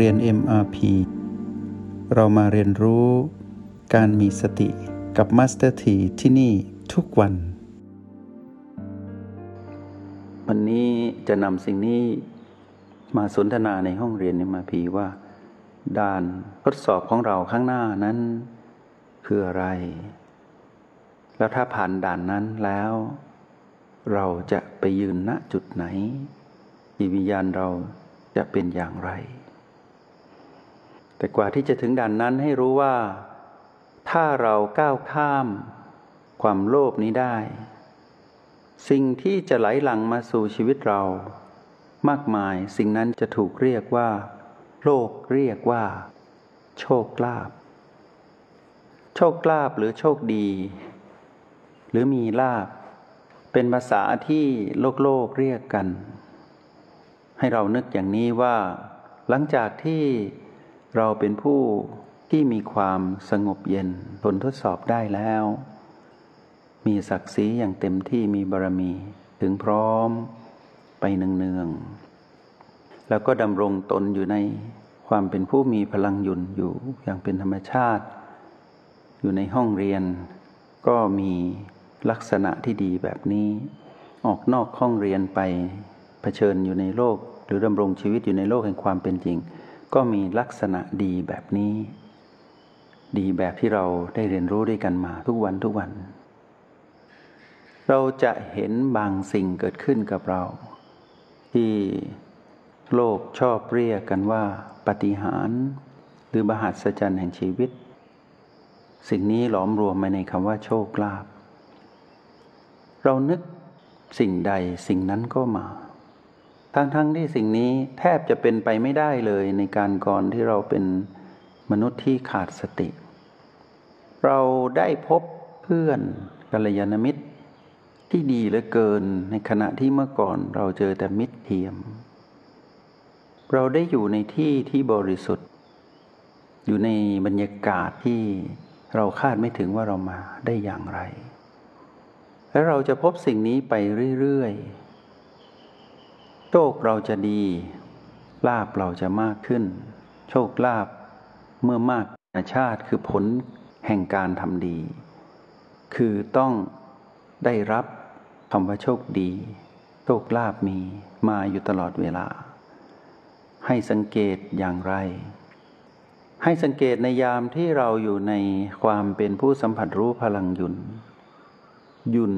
เรียน MRP เรามาเรียนรู้การมีสติกับ Master T ที่ที่นี่ทุกวัน วันนี้จะนำสิ่งนี้มาสนทนาในห้องเรียน MRP ว่า ด่านทดสอบของเราข้างหน้านั้น คืออะไร แล้วถ้าผ่านด่านนั้นแล้ว เราจะไปยืนณจุดไหนจิตวิญญาณเราจะเป็นอย่างไร แต่กว่าที่จะถึงด่านนั้นให้รู้ว่า ถ้าเราก้าวข้าม ความโลภนี้ได้ สิ่งที่จะไหลหลังมาสู่ชีวิตเรา มากมายสิ่งนั้นจะถูกเรียกว่า โลกเรียกว่า โชคลาภโชคลาภหรือโชคดี หรือมีลาภเป็นภาษาที่โลกโลกเรียกกัน ให้เรานึกอย่างนี้ว่า หลังจากที่ เราเป็นผู้ที่มีความสงบเย็นทนทดสอบได้แล้ว มีศักดิ์ศรีอย่างเต็มที่มีบารมี ถึงพร้อมไปเนืองๆแล้วก็ดำรงตนอยู่ในความเป็นผู้มีพลังยุนอยู่อย่างเป็นธรรมชาติ อยู่ในห้องเรียน ก็มีลักษณะที่ดีแบบนี้ ออกนอกห้องเรียนไปเผชิญอยู่ในโลก หรือดำรงชีวิตอยู่ในโลกแห่งความเป็นจริง ก็มีลักษณะดีแบบนี้ ดีแบบที่เราได้เรียนรู้ด้วยกันมาทุกวันทุกวัน เราจะเห็นบางสิ่งเกิดขึ้นกับเรา ที่โลกชอบเรียกกันว่าปฏิหาร หรือบหัศจรรย์แห่งชีวิต สิ่งนี้หลอมรวมมาในคำว่าโชคลาภเรานึกสิ่งใดสิ่งนั้นก็มา ทั้งๆทที่สิ่งนี้แทบจะเป็นไปไม่ได้เลยในการก่อนที่เราเป็นมนุษย์ที่ขาดสติ เราได้พบเพื่อนกัลยาณมิตร ที่ดีเหลือเกินในขณะที่เมื่อก่อนเราเจอแต่มิตรเทียม เราได้อยู่ในที่ที่บริสุทธิ์ อยู่ในบรรยากาศที่เราคาดไม่ถึงว่าเรามาได้อย่างไร และเราจะพบสิ่งนี้ไปเรื่อยๆ โชคเราจะดี ลาบเราจะมากขึ้น โชคลาบเมื่อมากชาติคือผลแห่งการทำดี คือต้องได้รับคำว่าโชคดี โชคลาบมีมาอยู่ตลอดเวลา ให้สังเกตอย่างไร ให้สังเกตในยามที่เราอยู่ในความเป็นผู้สัมผัสรู้พลังยุน ยุน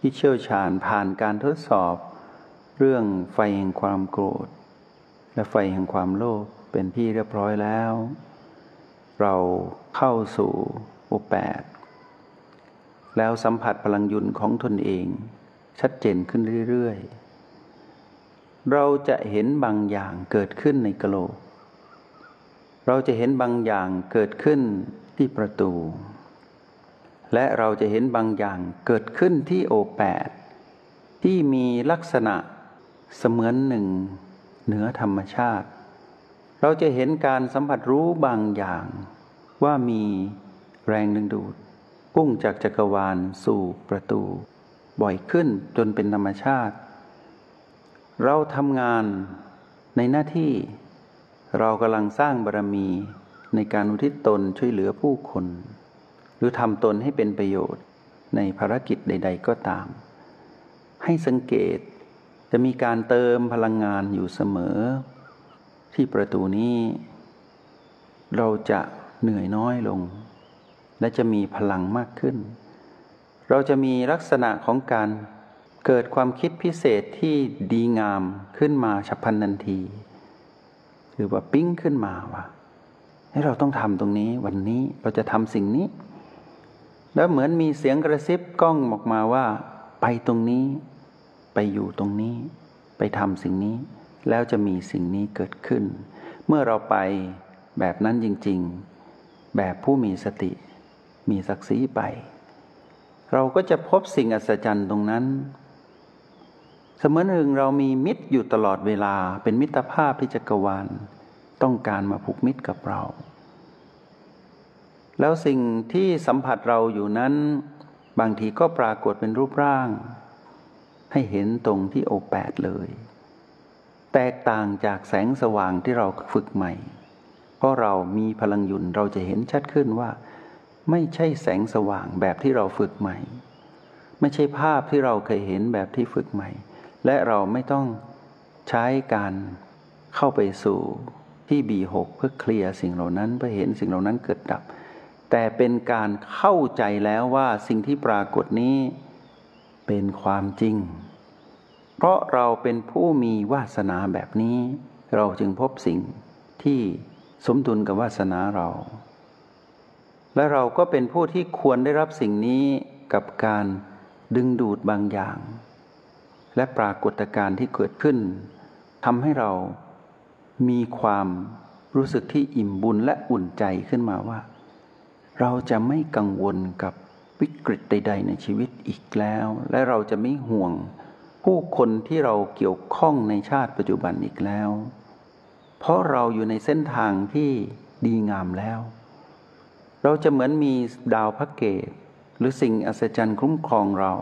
ที่เชี่ยวชาญผ่านการทดสอบ เรื่องไฟแห่งความโกรธ และไฟแห่งความโลภเป็นที่เรียบร้อยแล้ว เราเข้าสู่อุแปดแล้วสัมผัสพลังยุนของตนเอง ชัดเจนขึ้นเรื่อยๆ เราจะเห็นบางอย่างเกิดขึ้นในกะโหลก เราจะเห็นบางอย่างเกิดขึ้นที่ประตู และเราจะเห็นบางอย่างเกิดขึ้นที่โอแปดที่มีลักษณะ เสมือนหนึ่งเหนือธรรมชาติ เราจะเห็นการสัมผัสรู้บางอย่าง ว่ามีแรงดึงดูดพุ่งจากจักรวาลสู่ประตู บ่อยขึ้นจนเป็นธรรมชาติ เราทำงานในหน้าที่ เรากำลังสร้างบารมีในการอุทิศตนช่วยเหลือผู้คน หรือทำตนให้เป็นประโยชน์ในภารกิจใด ๆ ก็ตาม ให้สังเกต จะมีการเติมพลังงานอยู่เสมอ ที่ประตูนี้ เราจะเหนื่อยน้อยลง และจะมีพลังมากขึ้น เราจะมีลักษณะของการเกิดความคิดพิเศษที่ดีงามขึ้นมาฉับพลันทันทีหรือว่าปิ้งขึ้นมาว่าให้เราต้องทำตรงนี้วันนี้เราจะทำสิ่งนี้ แล้วเหมือนมีเสียงกระซิบกล้องออกมาว่า ไปตรงนี้ ไปอยู่ตรงนี้ ไปทำสิ่งนี้ แล้วจะมีสิ่งนี้เกิดขึ้น เมื่อเราไปแบบนั้นจริง ๆ แบบผู้มีสติ มีศักดิ์ศรีไป เราก็จะพบสิ่งอัศจรรย์ตรงนั้น เสมือนหนึ่งเรามีมิตรอยู่ตลอดเวลา เป็นมิตรภาพที่จักรวาลต้องการมาผูกมิตรกับเรา แล้วสิ่งที่สัมผัสเราอยู่นั้น บางทีก็ปรากฏเป็นรูปร่าง ให้เห็นตรงที่โอแปดเลย แตกต่างจากแสงสว่างที่เราฝึกใหม่ เพราะเรามีพลังหยุนเราจะเห็นชัดขึ้นว่า ไม่ใช่แสงสว่างแบบที่เราฝึกใหม่ ไม่ใช่ภาพที่เราเคยเห็นแบบที่ฝึกใหม่ และเราไม่ต้องใช้การเข้าไปสู่ที่บีหกเพื่อเคลียร์สิ่งเหล่านั้นเพื่อเห็นสิ่งเหล่านั้นเกิดดับ แต่เป็นการเข้าใจแล้วว่าสิ่งที่ปรากฏนี้ เป็นความจริง เพราะเราเป็นผู้มีวาสนาแบบนี้ เราจึงพบสิ่งที่สมดุลกับวาสนาเรา และเราก็เป็นผู้ที่ควรได้รับสิ่งนี้กับการดึงดูดบางอย่าง และปรากฏการณ์ที่เกิดขึ้นทำให้เรามีความรู้สึกที่อิ่มบุญและอุ่นใจขึ้นมาว่า เราจะไม่กังวลกับ วิกฤตใด ๆ ในชีวิตอีกแล้ว และเราจะไม่ห่วงผู้คนที่เราเกี่ยวข้องในชาติปัจจุบันอีกแล้ว เพราะเราอยู่ในเส้นทางที่ดีงามแล้ว เราจะเหมือนมีดาวพระเกตหรือสิ่งอัศจรรย์คุ้มครองเรา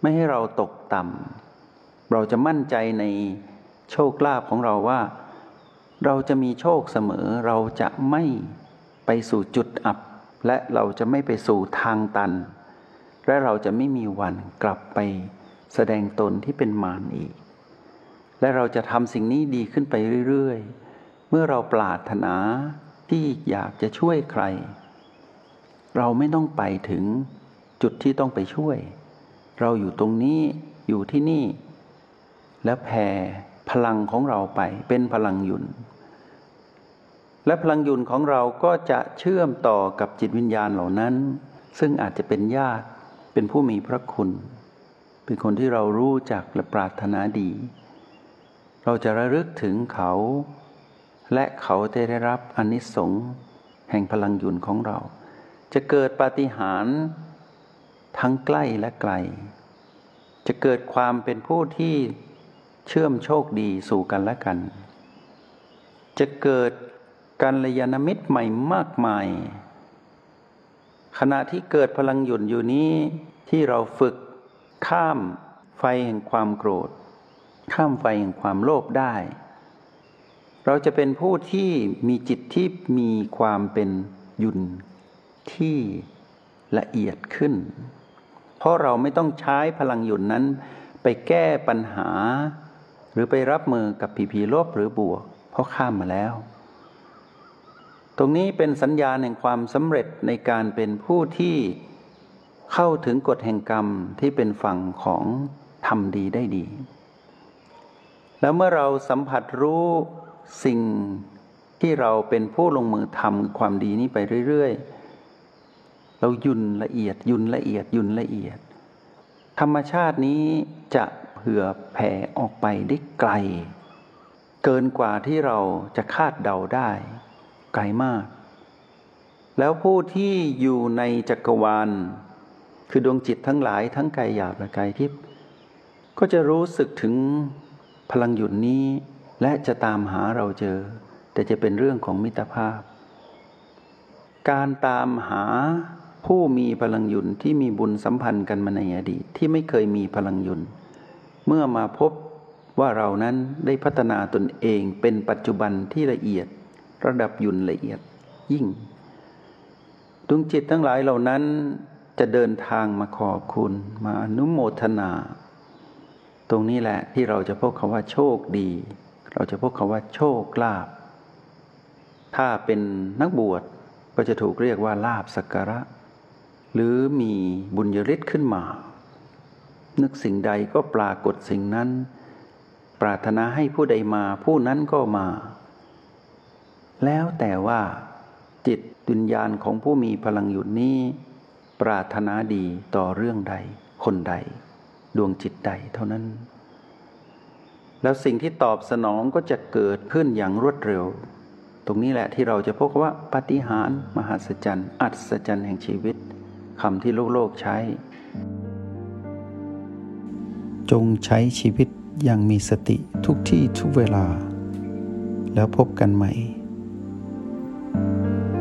ไม่ให้เราตกต่ำเราจะมั่นใจในโชคลาภของเราว่า เราจะมีโชคเสมอเราจะไม่ไปสู่จุดอับ และเราจะไม่ไปสู่ทางตัน และเราจะไม่มีวันกลับไปแสดงตนที่เป็นมารอีก และเราจะทำสิ่งนี้ดีขึ้นไปเรื่อยๆ เมื่อเราปรารถนาที่อยากจะช่วยใคร เราไม่ต้องไปถึงจุดที่ต้องไปช่วย เราอยู่ตรงนี้อยู่ที่นี่ และแผ่พลังของเราไปเป็นพลังยุน และพลังยุนของเราก็จะเชื่อมต่อกับจิตวิญญาณเหล่านั้น ซึ่งอาจจะเป็นญาติเป็นผู้มีพระคุณ เป็นคนที่เรารู้จักและปรารถนาดี เราจะระลึกถึงเขา และเขาจะได้รับอนิสงส์แห่งพลังยุนของเรา จะเกิดปาฏิหาริย์ทั้งใกล้และไกล จะเกิดความเป็นผู้ที่เชื่อมโชคดีสู่กันและกัน จะเกิด การลยานมิตรใหม่มากมาย ขณะที่เกิดพลังหยุ่นอยู่นี้ที่เราฝึกข้ามไฟแห่งความโกรธ ข้ามไฟแห่งความโลภได้ เราจะเป็นผู้ที่มีจิตที่มีความเป็นหยุ่นที่ละเอียดขึ้น เพราะเราไม่ต้องใช้พลังหยุ่นนั้น ไปแก้ปัญหา หรือไปรับมือกับผีผีลบหรือบวก เพราะข้ามมาแล้ว ตรงนี้เป็นสัญญาณแห่งความสำเร็จในการเป็นผู้ที่เข้าถึงกฎแห่งกรรมที่เป็นฝั่งของทำดีได้ดี แล้วเมื่อเราสัมผัสรู้สิ่งที่เราเป็นผู้ลงมือทำความดีนี้ไปเรื่อย ๆ เรายุ่นละเอียดยุ่นละเอียดยุ่นละเอียด ธรรมชาตินี้จะเผื่อแผ่ออกไปได้ไกล เกินกว่าที่เราจะคาดเดาได้ ไกลมาก แล้วผู้ที่อยู่ในจักรวาล คือดวงจิตทั้งหลายทั้งกายหยาบและกายทิพย์ก็จะรู้สึกถึงพลังหยุดนี้ และจะตามหาเราเจอ แต่จะเป็นเรื่องของมิตรภาพ การตามหาผู้มีพลังหยุนที่มีบุญสัมพันธ์กันมาในอดีตที่ไม่เคยมีพลังหยุนเมื่อมาพบว่าเรานั้นได้พัฒนาตนเองเป็นปัจจุบันที่ละเอียด ระดับยุนละเอียดยิ่ง ดวงจิตทั้งหลายเหล่านั้นจะเดินทางมาขอบคุณมาอนุโมทนา ตรงนี้แหละที่เราจะพบคำว่าโชคดี เราจะพบคำว่าโชคลาภถ้าเป็นนักบวชก็จะถูกเรียกว่าลาบสักการะ หรือมีบุญยริศขึ้นมา นึกสิ่งใดก็ปรากฏสิ่งนั้น ปรารถนาให้ผู้ใดมาผู้นั้นก็มา แล้วแต่ว่าจิตวิญญาณของผู้มีพลังหยุดนี้ ปรารถนาดีต่อเรื่องใด คนใด ดวงจิตใดเท่านั้น แล้วสิ่งที่ตอบสนองก็จะเกิดขึ้นอย่างรวดเร็ว ตรงนี้แหละที่เราจะพบว่าปฏิหารมหัศจรรย์ อัศจรรย์แห่งชีวิตคำที่โลกโลกใช้ จงใช้ชีวิตอย่างมีสติทุกที่ทุกเวลา แล้วพบกันใหม่